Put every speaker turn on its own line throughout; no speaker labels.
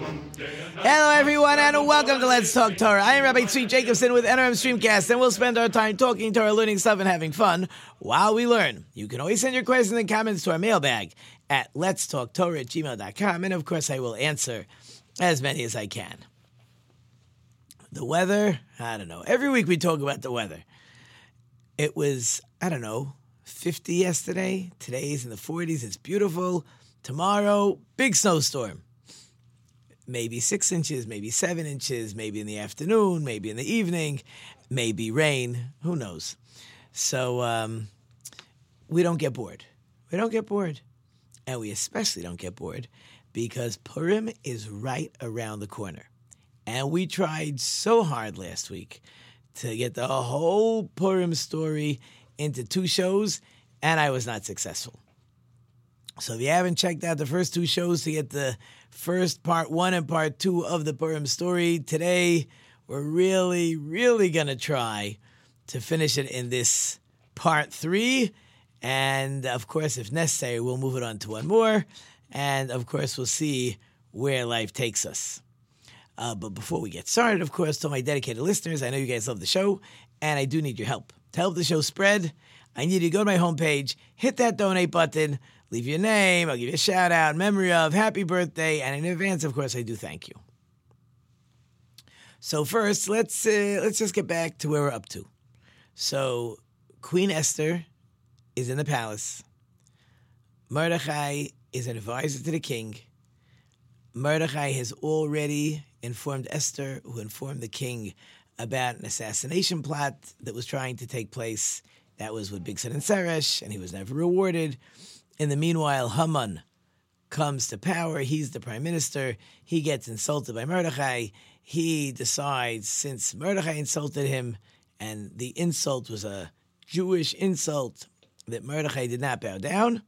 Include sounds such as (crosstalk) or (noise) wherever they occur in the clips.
Hello, everyone, and welcome to Let's Talk Torah. I am Rabbi Tzvi Jacobson with NRM Streamcast, and we'll spend our time talking Torah, learning stuff, and having fun while we learn. You can always send your questions and comments to our mailbag at Let's Talk Torah at gmail.com, and of course, I will answer as many as I can. The weather, I don't know. Every week we talk about the weather. It was, I don't know, 50 yesterday. Today's in the 40s. It's beautiful. Tomorrow, big snowstorm maybe six inches, maybe seven inches, maybe in the afternoon, maybe in the evening, maybe rain. Who knows? So um, we don't get bored. We don't get bored. And we especially don't get bored because Purim is right around the corner. And we tried so hard last week to get the whole Purim story into two shows, and I was not successful. So if you haven't checked out the first two shows to get the first part one and part two of the Purim story. Today, we're really, really going to try to finish it in this part three. And of course, if necessary, we'll move it on to one more. And of course, we'll see where life takes us. Uh, but before we get started, of course, to my dedicated listeners, I know you guys love the show, and I do need your help. To help the show spread, I need you to go to my homepage, hit that donate button, leave your name. I'll give you a shout out, memory of, happy birthday, and in advance, of course, I do thank you. So first, let's uh, let's just get back to where we're up to. So Queen Esther is in the palace. Mordechai is an advisor to the king. Mordechai has already informed Esther, who informed the king about an assassination plot that was trying to take place. That was with Bigsan and Seresh, and he was never rewarded. In the meanwhile, Haman comes to power. He's the prime minister. He gets insulted by Mordechai. He decides, since Mordechai insulted him, and the insult was a Jewish insult, that Mordechai did not bow down.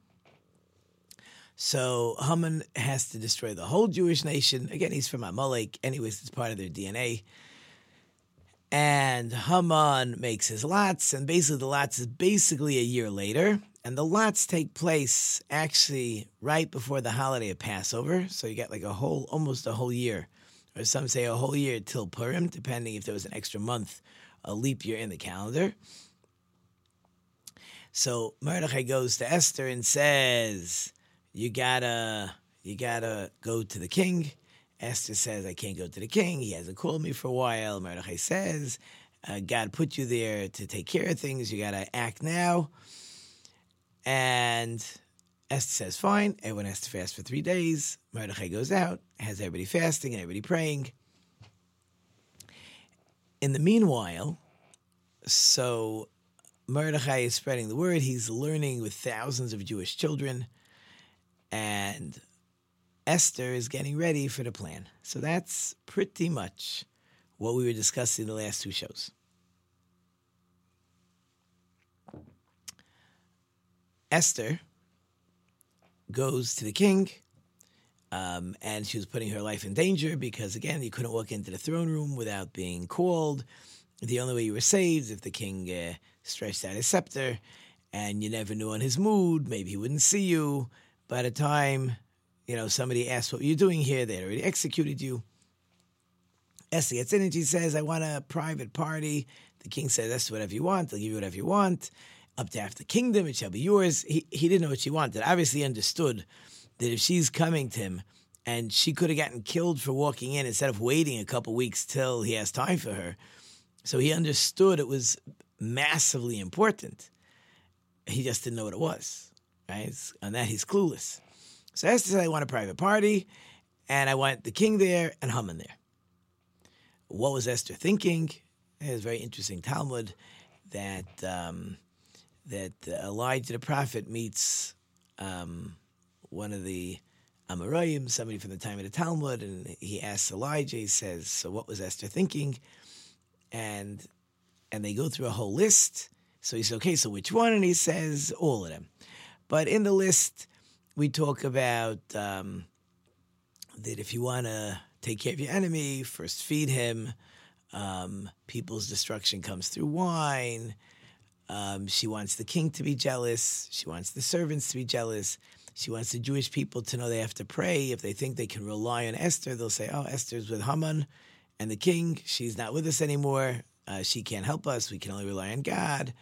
So Haman has to destroy the whole Jewish nation. Again, he's from Amalek. Anyways, it's part of their DNA. And Haman makes his lots, and basically the lots is basically a year later. And the lots take place actually right before the holiday of Passover. So you get like a whole, almost a whole year, or some say a whole year till Purim, depending if there was an extra month, a leap year in the calendar. So Mordechai goes to Esther and says, "You gotta, you gotta go to the king." Esther says, "I can't go to the king. He hasn't called me for a while." Mordechai says, uh, "God put you there to take care of things. You gotta act now." And Esther says, fine. Everyone has to fast for three days. Mordechai goes out, has everybody fasting and everybody praying. In the meanwhile, so Mordechai is spreading the word. He's learning with thousands of Jewish children. And Esther is getting ready for the plan. So that's pretty much what we were discussing in the last two shows. Esther goes to the king, um, and she was putting her life in danger because, again, you couldn't walk into the throne room without being called. The only way you were saved if the king uh, stretched out his scepter, and you never knew on his mood. Maybe he wouldn't see you. By the time, you know, somebody asked, what were you doing here? They already executed you. Esther gets in and she says, I want a private party. The king says, that's whatever you want. They'll give you whatever you want up to half the kingdom, it shall be yours. He, he didn't know what she wanted. Obviously, understood that if she's coming to him and she could have gotten killed for walking in instead of waiting a couple weeks till he has time for her. So he understood it was massively important. He just didn't know what it was. Right? On that, he's clueless. So Esther said, I want a private party, and I want the king there and Haman there. What was Esther thinking? It's very interesting Talmud that um, that Elijah the prophet meets um, one of the Amoraim, somebody from the time of the Talmud, and he asks Elijah, he says, So what was Esther thinking? And and they go through a whole list. So he says, Okay, so which one? And he says, All of them. But in the list, we talk about um, that if you want to take care of your enemy, first feed him. Um, people's destruction comes through wine. Um, she wants the king to be jealous. She wants the servants to be jealous. She wants the Jewish people to know they have to pray. If they think they can rely on Esther, they'll say, Oh, Esther's with Haman and the king. She's not with us anymore. Uh, she can't help us. We can only rely on God.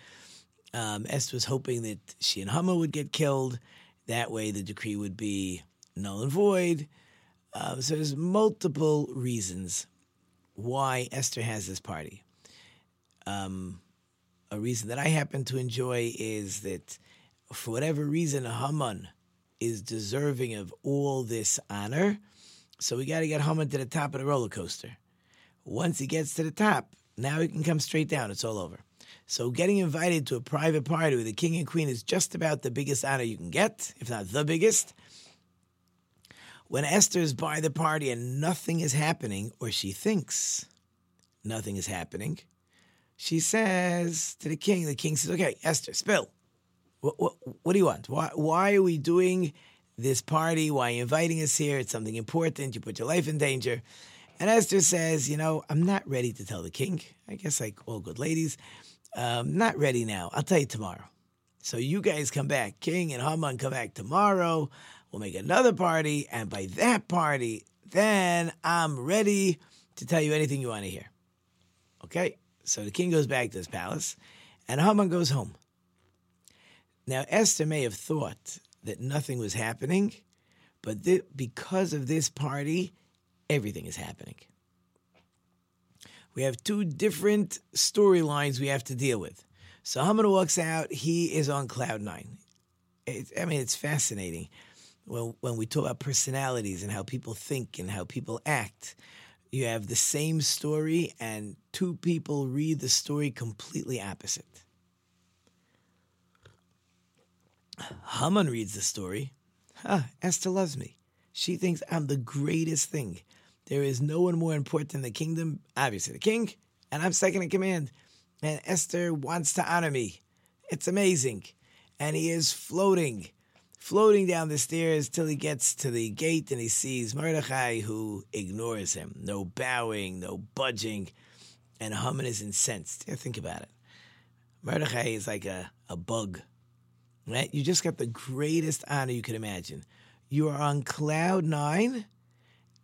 Um, Esther was hoping that she and Haman would get killed. That way, the decree would be null and void. Um, so there's multiple reasons why Esther has this party. Um, a reason that I happen to enjoy is that for whatever reason, Haman is deserving of all this honor. So we got to get Haman to the top of the roller coaster. Once he gets to the top, now he can come straight down. It's all over. So getting invited to a private party with the king and queen is just about the biggest honor you can get, if not the biggest. When Esther is by the party and nothing is happening, or she thinks nothing is happening, she says to the king, the king says, Okay, Esther, spill. What, what, what do you want? Why, why are we doing this party? Why are you inviting us here? It's something important. You put your life in danger. And Esther says, You know, I'm not ready to tell the king. I guess, like all good ladies, um, not ready now. I'll tell you tomorrow. So you guys come back. King and Haman come back tomorrow. We'll make another party. And by that party, then I'm ready to tell you anything you want to hear. Okay? So the king goes back to his palace, and Haman goes home. Now, Esther may have thought that nothing was happening, but th- because of this party, everything is happening. We have two different storylines we have to deal with. So Haman walks out, he is on cloud nine. It, I mean, it's fascinating when, when we talk about personalities and how people think and how people act. You have the same story, and two people read the story completely opposite. Haman reads the story. Huh, Esther loves me. She thinks I'm the greatest thing. There is no one more important in the kingdom, obviously the king, and I'm second in command. And Esther wants to honor me. It's amazing. And he is floating, floating down the stairs till he gets to the gate and he sees Mordechai who ignores him. No bowing, no budging. And Haman is incensed. Yeah, think about it. Mordechai is like a, a bug right? You just got the greatest honor you could imagine. You are on cloud nine,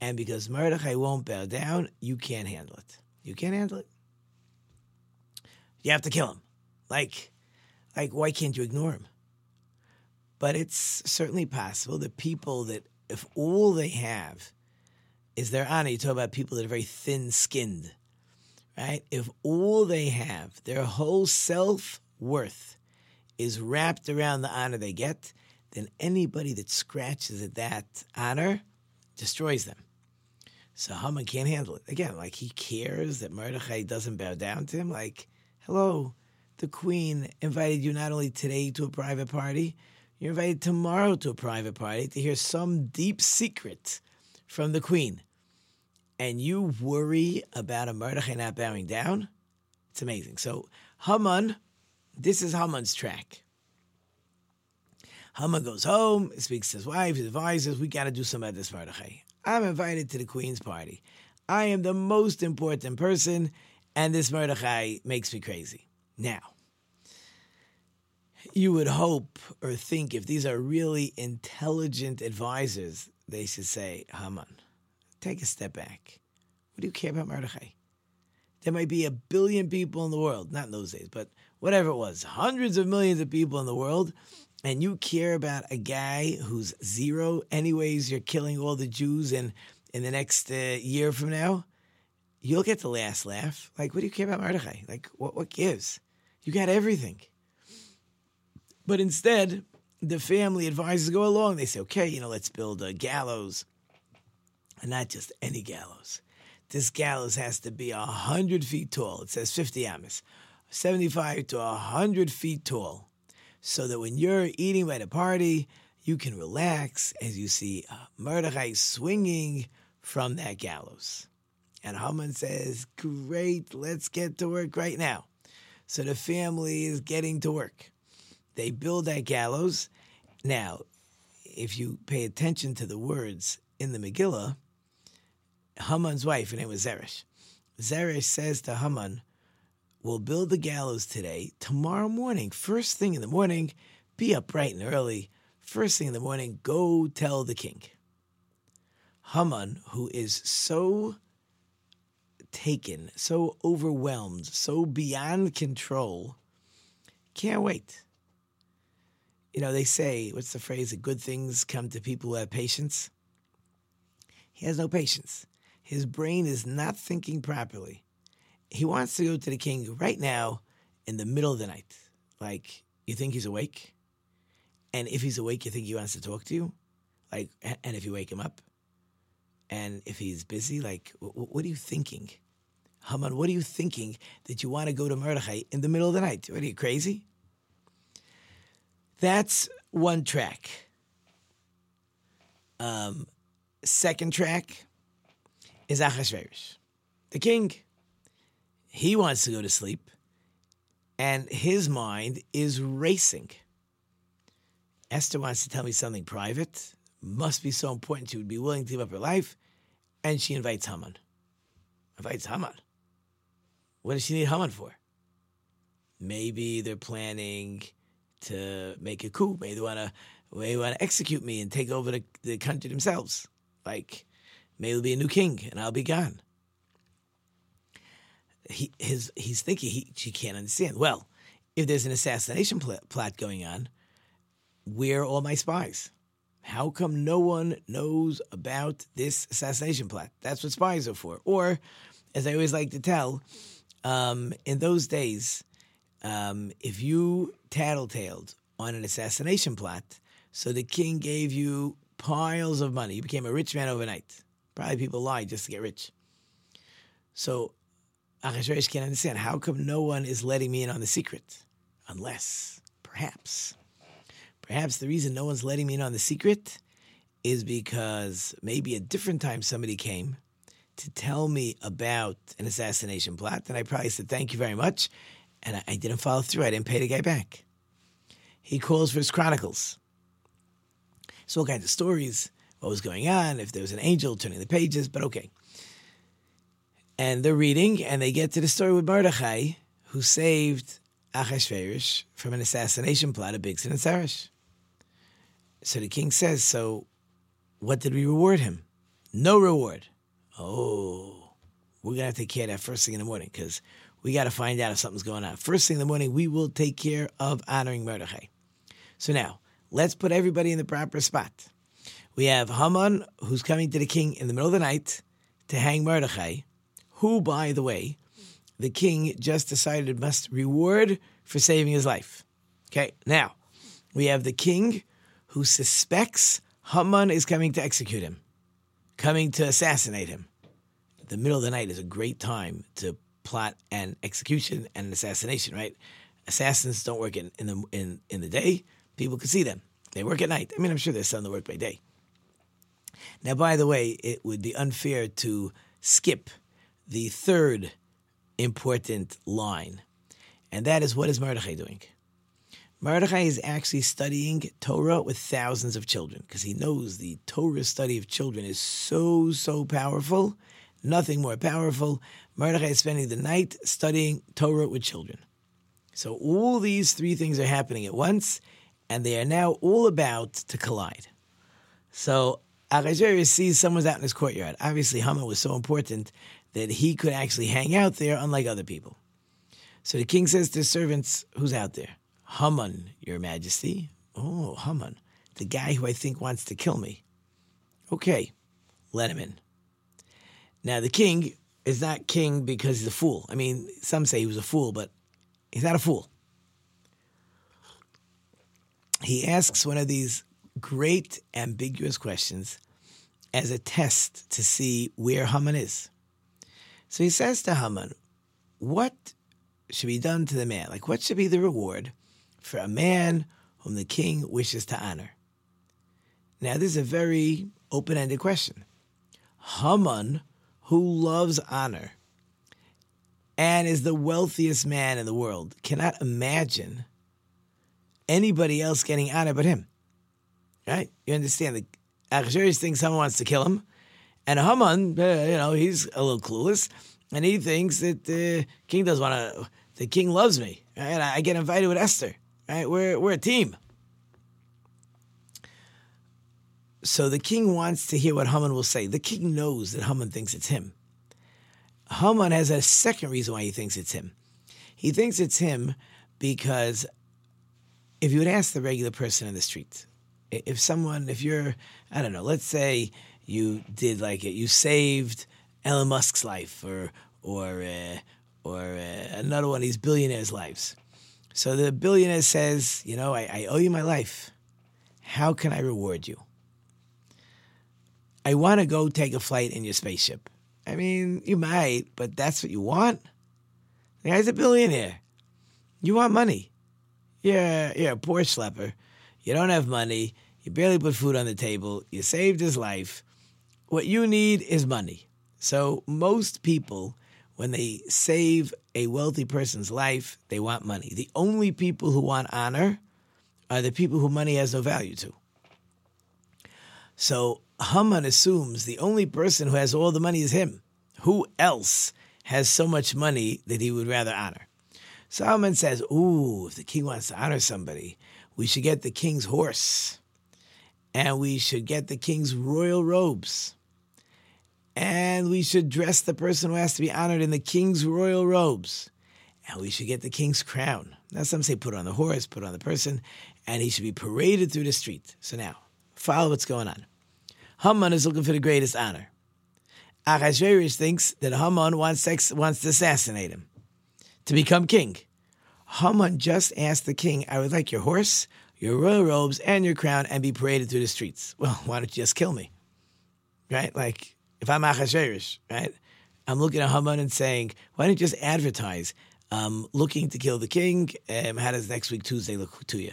and because Mordechai won't bow down, you can't handle it. You can't handle it. You have to kill him. Like, like why can't you ignore him? But it's certainly possible that people that, if all they have is their honor, you talk about people that are very thin skinned, right? If all they have, their whole self worth, is wrapped around the honor they get, then anybody that scratches at that honor destroys them. So Haman can't handle it. Again, like he cares that Mordechai doesn't bow down to him. Like, hello, the queen invited you not only today to a private party, you're invited tomorrow to a private party to hear some deep secret from the queen. And you worry about a Mordechai not bowing down? It's amazing. So Haman this is Haman's track. Haman goes home, speaks to his wife, his advisors, we got to do something about this Mordechai. I'm invited to the queen's party. I am the most important person, and this Mordechai makes me crazy. Now, you would hope or think if these are really intelligent advisors, they should say, Haman, take a step back. What do you care about Mordechai? There might be a billion people in the world, not in those days, but whatever it was, hundreds of millions of people in the world, and you care about a guy who's zero, anyways, you're killing all the Jews in, in the next uh, year from now, you'll get the last laugh. Like, what do you care about Mordechai? Like, what, what gives? You got everything. But instead, the family advisors go along. They say, okay, you know, let's build a gallows. And not just any gallows. This gallows has to be 100 feet tall. It says 50 amas. 75 to 100 feet tall. So that when you're eating at a party, you can relax as you see uh, Mordechai swinging from that gallows. And Haman says, Great, let's get to work right now. So the family is getting to work. They build that gallows. Now, if you pay attention to the words in the Megillah, Haman's wife, her name was Zeresh. Zeresh says to Haman, We'll build the gallows today. Tomorrow morning, first thing in the morning, be up bright and early. First thing in the morning, go tell the king. Haman, who is so taken, so overwhelmed, so beyond control, can't wait. You know, they say, what's the phrase? That good things come to people who have patience. He has no patience. His brain is not thinking properly. He wants to go to the king right now in the middle of the night. Like, you think he's awake? And if he's awake, you think he wants to talk to you? Like, and if you wake him up? And if he's busy, like, what are you thinking? Haman, what are you thinking that you want to go to Mordechai in the middle of the night? What are you crazy? That's one track. Um, second track is Achashverosh, the king. He wants to go to sleep, and his mind is racing. Esther wants to tell me something private. Must be so important she would be willing to give up her life, and she invites Haman. Invites Haman. What does she need Haman for? Maybe they're planning to make a coup. Maybe they want to they want to execute me and take over the, the country themselves. Like maybe there'll be a new king and I'll be gone. He his he's thinking he she can't understand. Well, if there's an assassination pl- plot going on, where are all my spies? How come no one knows about this assassination plot? That's what spies are for. Or, as I always like to tell, um, in those days, um, if you tattletaled on an assassination plot, so the king gave you piles of money, you became a rich man overnight. Probably people lied just to get rich. So Achashverosh can't understand how come no one is letting me in on the secret, unless perhaps, perhaps the reason no one's letting me in on the secret is because maybe a different time somebody came to tell me about an assassination plot, and I probably said, Thank you very much. And I, I didn't follow through. I didn't pay the guy back. He calls for his chronicles. So, all kinds of stories, what was going on, if there was an angel turning the pages, but okay. And they're reading, and they get to the story with Mordechai, who saved Achashverosh from an assassination plot of Bigsan and Sarish. So the king says, So, what did we reward him? No reward. Oh, we're going to have to take care of that first thing in the morning because we got to find out if something's going on. First thing in the morning, we will take care of honoring Mordechai. So now, let's put everybody in the proper spot. We have Haman, who's coming to the king in the middle of the night to hang Mordechai, who, by the way, the king just decided must reward for saving his life. Okay, now we have the king who suspects Haman is coming to execute him coming to assassinate him. The middle of the night is a great time to plot and execution and assassination, right? Assassins don't work in, in the in, in the day. People can see them. They work at night. I mean, I'm sure there's some that work by day. Now, by the way, it would be unfair to skip the third important line, and that is what is Mordechai doing? Mordechai is actually studying Torah with thousands of children because he knows the Torah study of children is so, so powerful. Nothing more powerful. Mordechai is spending the night studying Torah with children. So all these three things are happening at once, and they are now all about to collide. So Achashverosh sees someone's out in his courtyard. Obviously, Haman was so important that he could actually hang out there, unlike other people. So the king says to his servants, Who's out there? Haman, Your Majesty. Oh, Haman, the guy who I think wants to kill me. Okay, let him in. Now, the king is not king because he's a fool. I mean, some say he was a fool, but he's not a fool. He asks one of these great ambiguous questions as a test to see where Haman is. So he says to Haman, What should be done to the man? Like, what should be the reward for a man whom the king wishes to honor. Now, this is a very open ended question. Haman, who loves honor and is the wealthiest man in the world, cannot imagine anybody else getting honor but him. Right? You understand? The Achashverosh thinks someone wants to kill him, and Haman, uh, you know, he's a little clueless, and he thinks that the king doesn't want to. The king loves me, right? I get invited with Esther, right? We're we're a team. So the king wants to hear what Haman will say. The king knows that Haman thinks it's him. Haman has a second reason why he thinks it's him. He thinks it's him because if you would ask the regular person in the street, if someone, if you're, I don't know, let's say you did like it, you saved Elon Musk's life or or uh, or uh, another one of these billionaires' lives. So the billionaire says, you know, I, I owe you my life. How can I reward you? I want to go take a flight in your spaceship. I mean, you might, but that's what you want? The guy's a billionaire. You want money. You're, you're a poor schlepper. You don't have money. You barely put food on the table. You saved his life. What you need is money. So most people, when they save a wealthy person's life, they want money. The only people who want honor are the people who money has no value to. So Haman assumes the only person who has all the money is him. Who else has so much money that he would rather honor? So Haman says, Ooh, if the king wants to honor somebody, we should get the king's horse. And we should get the king's royal robes. And we should dress the person who has to be honored in the king's royal robes. And we should get the king's crown. Now, some say put on the horse, put on the person, and he should be paraded through the street. So now, follow what's going on. Haman is looking for the greatest honor. Achashverosh thinks that Haman wants, wants to assassinate him to become king. Haman just asked the king, I would like your horse, your royal robes, and your crown, and be paraded through the streets. Well, (laughs) why don't you just kill me? Right? Like, if I'm Achashverosh, right? I'm looking at Haman and saying, why don't you just advertise, um, looking to kill the king? Um, how does next week Tuesday look to you?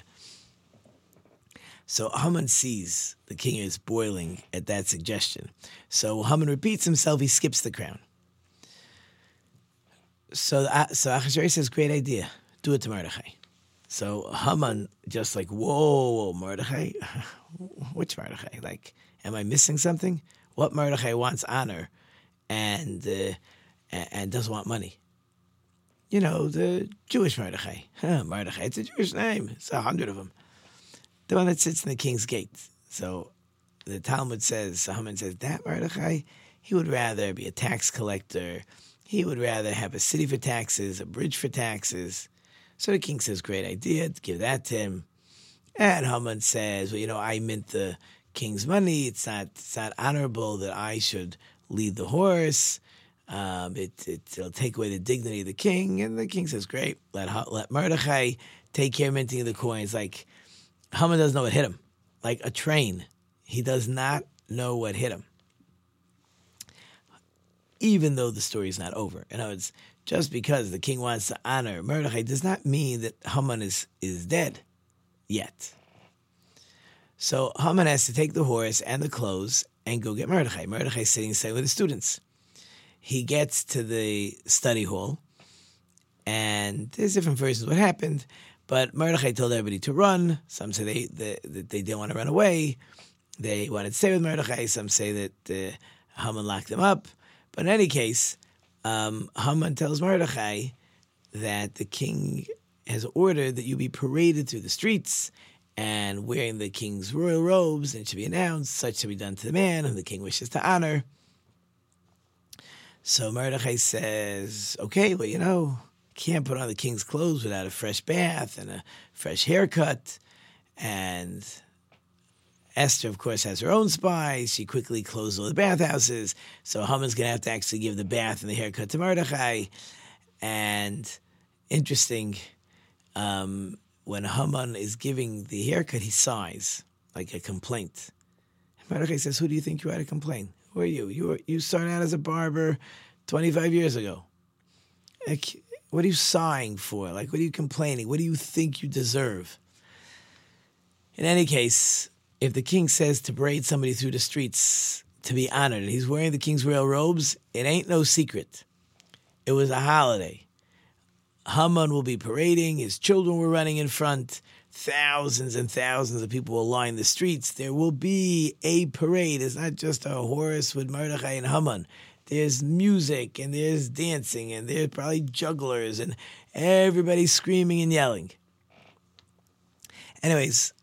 So Haman sees the king is boiling at that suggestion. So Haman repeats himself, he skips the crown. So, uh, so Achashverosh says, great idea. Do it to Mordechai. So Haman just like, whoa, whoa, Mordechai? (laughs) Which Mordechai? Like, am I missing something? What Mordechai wants honor and, uh, and doesn't want money? You know, the Jewish Mordechai. Huh, Mordechai, it's a Jewish name. It's a hundred of them the one that sits in the king's gate. So the Talmud says, Haman says, that Mordechai, he would rather be a tax collector. He would rather have a city for taxes, a bridge for taxes. So the king says, great idea, give that to him. And Haman says, well, you know, I mint the king's money. It's not, it's not honorable that I should lead the horse. Um, it, it, will take away the dignity of the king. And the king says, great, let, let Mordechai take care of minting the coins. Like, Haman doesn't know what hit him. Like a train. He does not know what hit him. Even though the story is not over. In other words, just because the king wants to honor Mordechai does not mean that Haman is, is dead yet. So Haman has to take the horse and the clothes and go get Mordechai. Mordechai is sitting inside with the students. He gets to the study hall, and there's different versions of what happened. But Mordechai told everybody to run. Some say they, they, they didn't want to run away. They wanted to stay with Mordechai. Some say that uh, Haman locked them up. But in any case, um, Haman tells Mordechai that the king has ordered that you be paraded through the streets and wearing the king's royal robes, and it should be announced, such to be done to the man whom the king wishes to honor. So Mordechai says, okay, well, you know, can't put on the king's clothes without a fresh bath and a fresh haircut. And Esther, of course, has her own spies. She quickly closed all the bathhouses. So Haman's going to have to actually give the bath and the haircut to Mordechai. And interesting, um, when Haman is giving the haircut, he sighs like a complaint. Mordechai says, Who do you think you are to complain? Who are you? You, were, you started out as a barber 25 years ago. What are you sighing for? Like, what are you complaining? What do you think you deserve? In any case, if the king says to parade somebody through the streets to be honored, and he's wearing the king's royal robes, it ain't no secret. It was a holiday. Haman will be parading, his children were running in front, thousands and thousands of people will line the streets. There will be a parade. It's not just a horse with Mordechai and Haman. There's music and there's dancing and there's probably jugglers and everybody screaming and yelling. Anyways,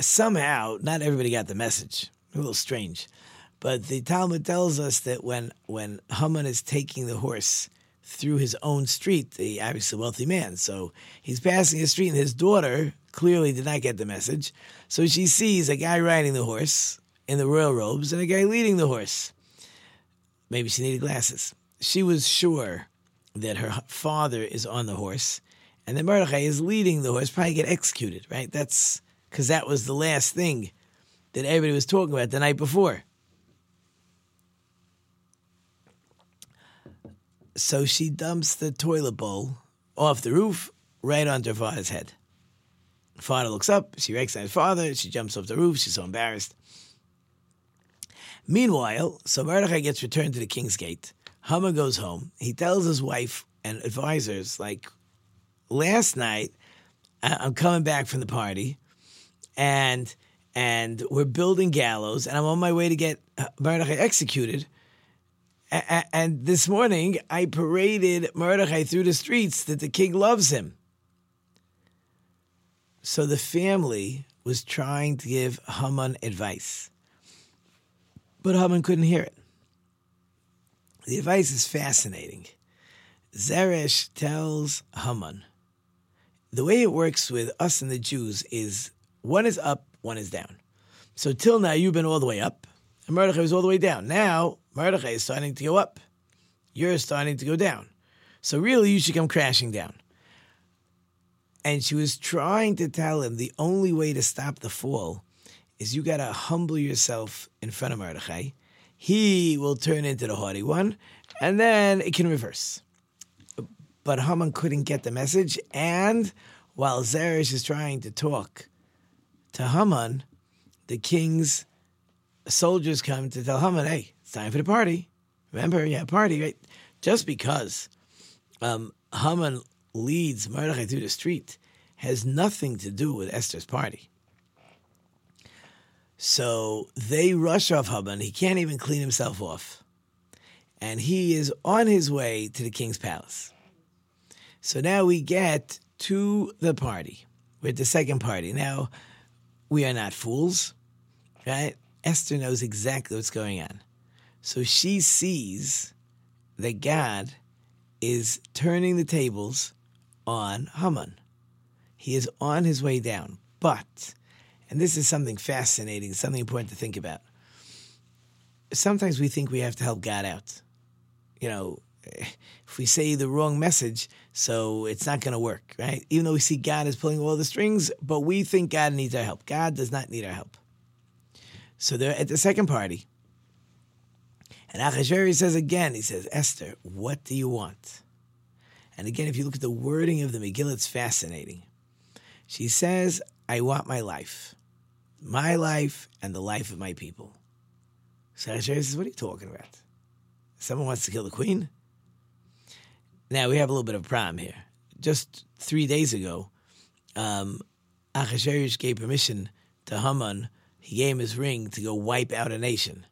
somehow not everybody got the message. A little strange. But the Talmud tells us that when when Haman is taking the horse through his own street, the obviously wealthy man, so he's passing his street, and his daughter clearly did not get the message. So she sees a guy riding the horse in the royal robes and a guy leading the horse. Maybe she needed glasses. She was sure that her father is on the horse and that Mordechai is leading the horse, probably get executed, right? That's because that was the last thing that everybody was talking about the night before. So she dumps the toilet bowl off the roof right onto her father's head. Father looks up, she recognizes father, she jumps off the roof, she's so embarrassed. Meanwhile, so Mordechai gets returned to the king's gate. Haman goes home. He tells his wife and advisors, like, last night, I'm coming back from the party, and and we're building gallows, and I'm on my way to get uh, Mordechai executed. And this morning, I paraded Mordechai through the streets that the king loves him. So the family was trying to give Haman advice, but Haman couldn't hear it. The advice is fascinating. Zeresh tells Haman, the way it works with us and the Jews is one is up, one is down. So till now, you've been all the way up, and Mordechai was all the way down. Now, Mordechai is starting to go up. You're starting to go down. So really, you should come crashing down. And she was trying to tell him the only way to stop the fall is you got to humble yourself in front of Mordechai. He will turn into the haughty one, and then it can reverse. But Haman couldn't get the message, and while Zeresh is trying to talk to Haman, the king's soldiers come to tell Haman, hey, it's time for the party. Remember, yeah, party, right? Just because um, Haman leads Mordechai through the street has nothing to do with Esther's party. So they rush off Haman. He can't even clean himself off. And he is on his way to the king's palace. So now we get to the party. We're at the second party. Now, we are not fools, right? Esther knows exactly what's going on. So she sees that God is turning the tables on Haman. He is on his way down. But, and this is something fascinating, something important to think about. Sometimes we think we have to help God out. You know, if we say the wrong message, so it's not going to work, right? Even though we see God is pulling all the strings, but we think God needs our help. God does not need our help. So they're at the second party. And Achashverosh says again, he says, Esther, what do you want? And again, if you look at the wording of the Megillah, it's fascinating. She says, I want my life, my life and the life of my people. Achashverosh says, what are you talking about? Someone wants to kill the queen? Now, we have a little bit of a problem here. Just three days ago, um, Achashverosh gave permission to Haman, he gave him his ring to go wipe out a nation.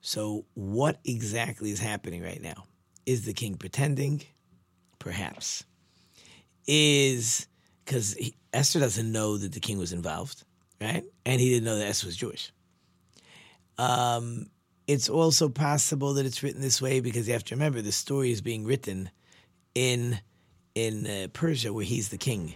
So, what exactly is happening right now? Is the king pretending? Perhaps. Is because Esther doesn't know that the king was involved, right? And he didn't know that S was Jewish. Um, it's also possible that it's written this way because you have to remember the story is being written in in uh, Persia where he's the king.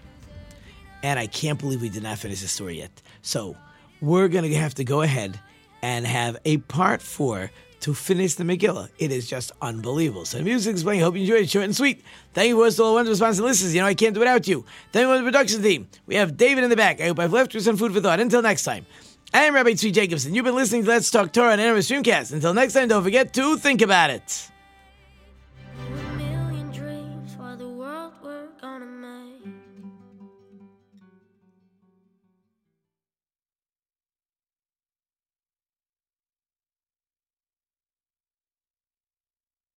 And I can't believe we did not finish the story yet. So we're going to have to go ahead and have a part four to finish the Megillah. It is just unbelievable. So the music is playing. Hope you enjoyed it. Short and sweet. Thank you for all the wonderful sponsors and listeners. You know I can't do without you. Thank you for the production team. We have David in the back. I hope I've left you some food for thought. Until next time. I am Rabbi Tzvi Jacobson. You've been listening to Let's Talk Torah and Anime Streamcast. Until next time, don't forget to think about it.